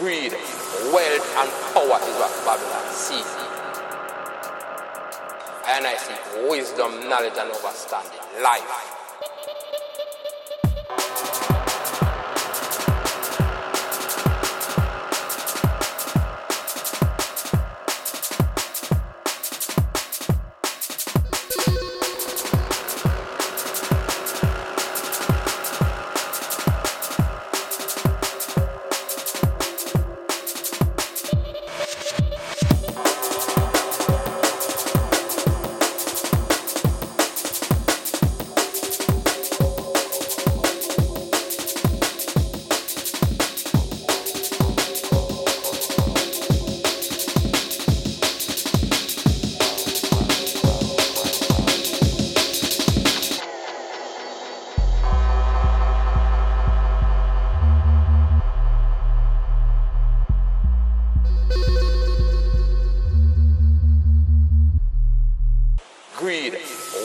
Greed, wealth, and power is what Babylon seeks. And I seek wisdom, knowledge, and understanding. Life.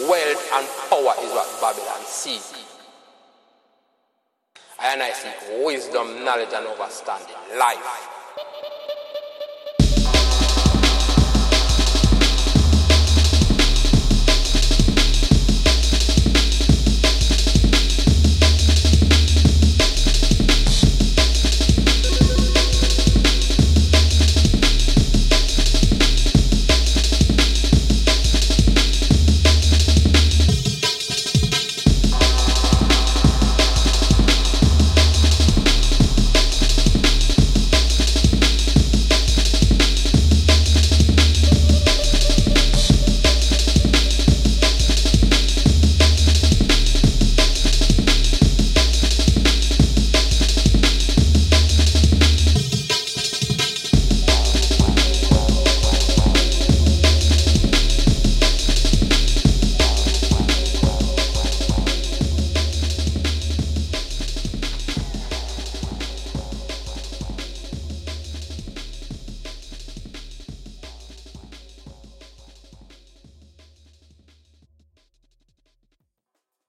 Wealth, and power is what Babylon seeks. And I seek wisdom, knowledge, and understanding. Life.